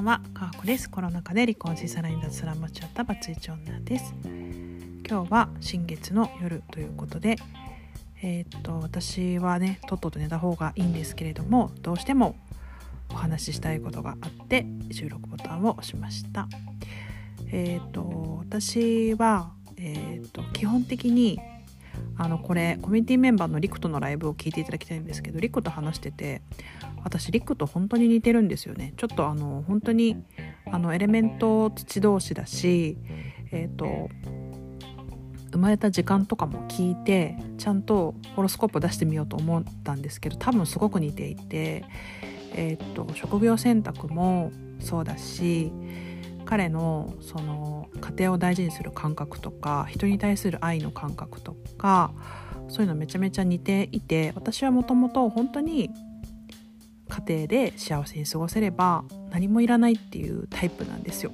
んは、かわこです。コロナ禍で離婚しさらに脱サラ持ち合ったバツイチ女です。今日は新月の夜ということで、えー、っと私はねとっとと寝た方がいいんですけれども、どうしてもお話ししたいことがあって収録ボタンを押しました。えー、っと私はえー、っと基本的にあのこれコミュニティメンバーのリクとのライブを聞いていただきたいんですけどリクと話してて私リクと本当に似てるんですよね。ちょっとあの本当にあのエレメント土同士だしえっ、ー、と生まれた時間とかも聞いてちゃんとホロスコープ出してみようと思ったんですけど多分すごく似ていて、えーと職業選択もそうだし彼のその家庭を大事にする感覚とか人に対する愛の感覚とかそういうのめちゃめちゃ似ていて私はもともと本当に家庭で幸せに過ごせれば何もいらないっていうタイプなんですよ。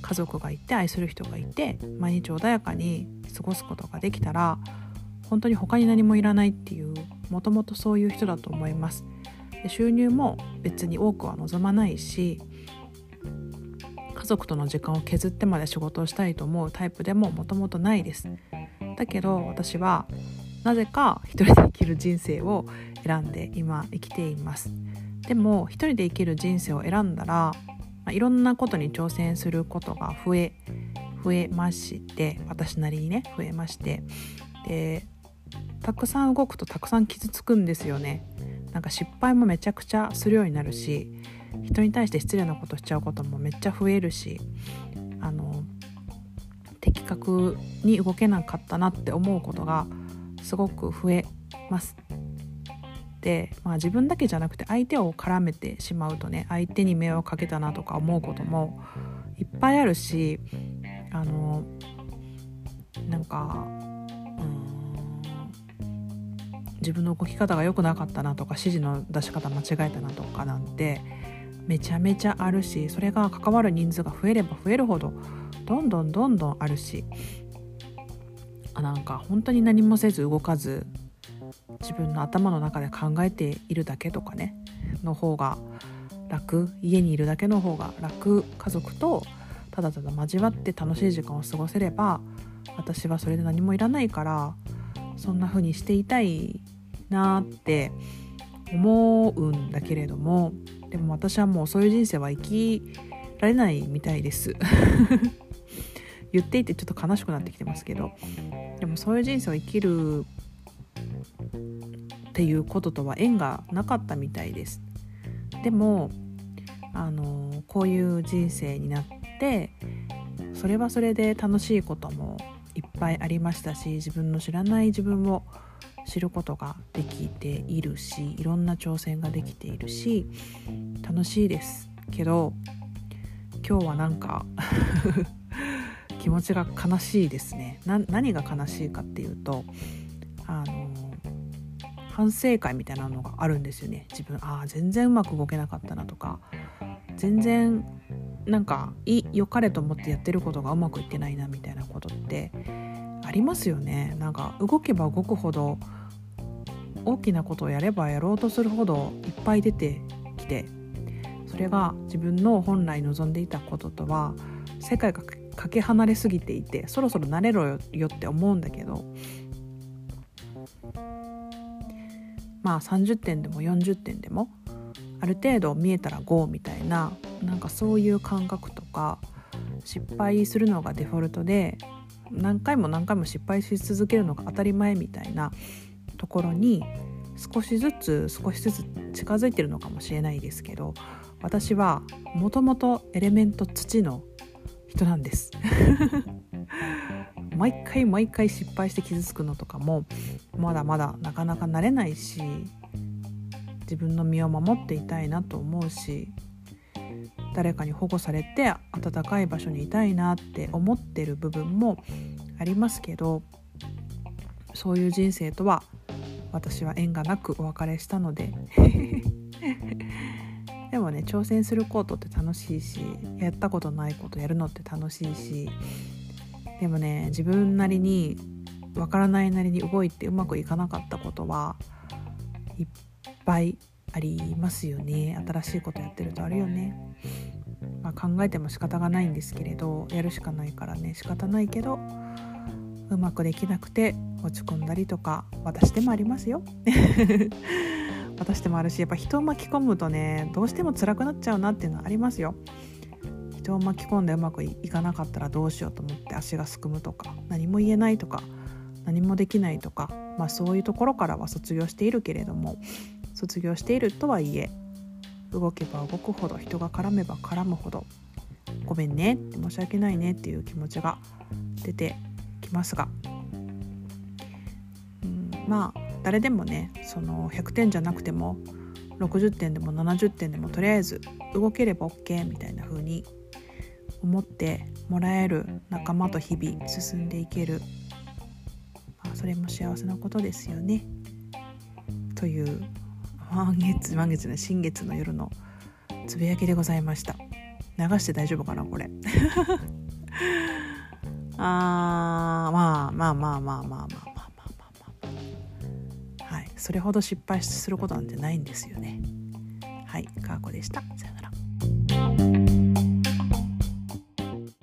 家族がいて愛する人がいて毎日穏やかに過ごすことができたら本当に他に何もいらないっていうもともとそういう人だと思います。収入も別に多くは望まないし族との時間を削ってまで仕事をしたいと思うタイプでももともとないです。だけど私はなぜか一人で生きる人生を選んで今生きています。でも一人で生きる人生を選んだら、まあ、いろんなことに挑戦することが増え増えまして私なりにね増えまして。でたくさん動くとたくさん傷つくんですよね。なんか失敗もめちゃくちゃするようになるし人に対して失礼なことしちゃうこともめっちゃ増えるしあの的確に動けなかったなって思うことがすごく増えます。で、まあ、自分だけじゃなくて相手を絡めてしまうとね相手に迷惑かけたなとか思うこともいっぱいあるしあのなんか自分の動き方が良くなかったなとか指示の出し方間違えたなとかなんてめちゃめちゃあるしそれが関わる人数が増えれば増えるほどどんどんどんどんあるしあなんか本当に何もせず動かず自分の頭の中で考えているだけとかねの方が楽家にいるだけの方が楽家族とただただ交わって楽しい時間を過ごせれば私はそれで何もいらないからそんな風にしていたいなって思うんだけれどもでも私はもうそういう人生は生きられないみたいです。言っていてちょっと悲しくなってきてますけど。でもそういう人生を生きるっていうこととは縁がなかったみたいです。でもあのこういう人生になってそれはそれで楽しいこともいっぱいありましたし自分の知らない自分を知ることができているしいろんな挑戦ができているし楽しいですけど今日はなんか 気持ちが悲しいですね。何が悲しいかっていうとあの反省会みたいなのがあるんですよね。自分ああ全然うまく動けなかったなとか全然なんか良かれと思ってやってることがうまくいってないなみたいなことってありますよね。なんか動けば動くほど大きなことをやればやろうとするほどいっぱい出てきてそれが自分の本来望んでいたこととは世界がかけ離れすぎていてそろそろ慣れろよって思うんだけどまあ30点でも40点でもある程度見えたら5みたいななんかそういう感覚とか失敗するのがデフォルトで何回も何回も失敗し続けるのが当たり前みたいなところに少しずつ少しずつ近づいてるのかもしれないですけど私はもともとエレメント土の人なんです。毎回毎回失敗して傷つくのとかもまだまだなかなか慣れないし自分の身を守っていたいなと思うし誰かに保護されて暖かい場所にいたいなって思ってる部分もありますけどそういう人生とは私は縁がなくお別れしたので。でもね挑戦することって楽しいしやったことないことやるのって楽しいし。でもね自分なりにわからないなりに動いてうまくいかなかったことはいっぱいありますよね。新しいことやってるとあるよね。まあ、考えても仕方がないんですけれどやるしかないからね。仕方ないけどうまくできなくて落ち込んだりとか私でもありますよ。私でもあるしやっぱ人を巻き込むとねどうしても辛くなっちゃうなっていうのはありますよ。人を巻き込んでうまくいかなかったらどうしようと思って足がすくむとか何も言えないとか何もできないとか、まあ、そういうところからは卒業しているけれども卒業しているとはいえ動けば動くほど人が絡めば絡むほどごめんねって申し訳ないねっていう気持ちが出てきますが、うん、まあ誰でもねその100点じゃなくても60点でも70点でもとりあえず動ければ OK みたいな風に思ってもらえる仲間と日々進んでいける、まあ、それも幸せなことですよね。という満月満月の新月の夜のつぶやきでございました。流して大丈夫かなこれ。あーまあまあまあまあまあまあまあまあまあまあはいそれほど失敗することなんてないんですよねはいかーこでしたさよなら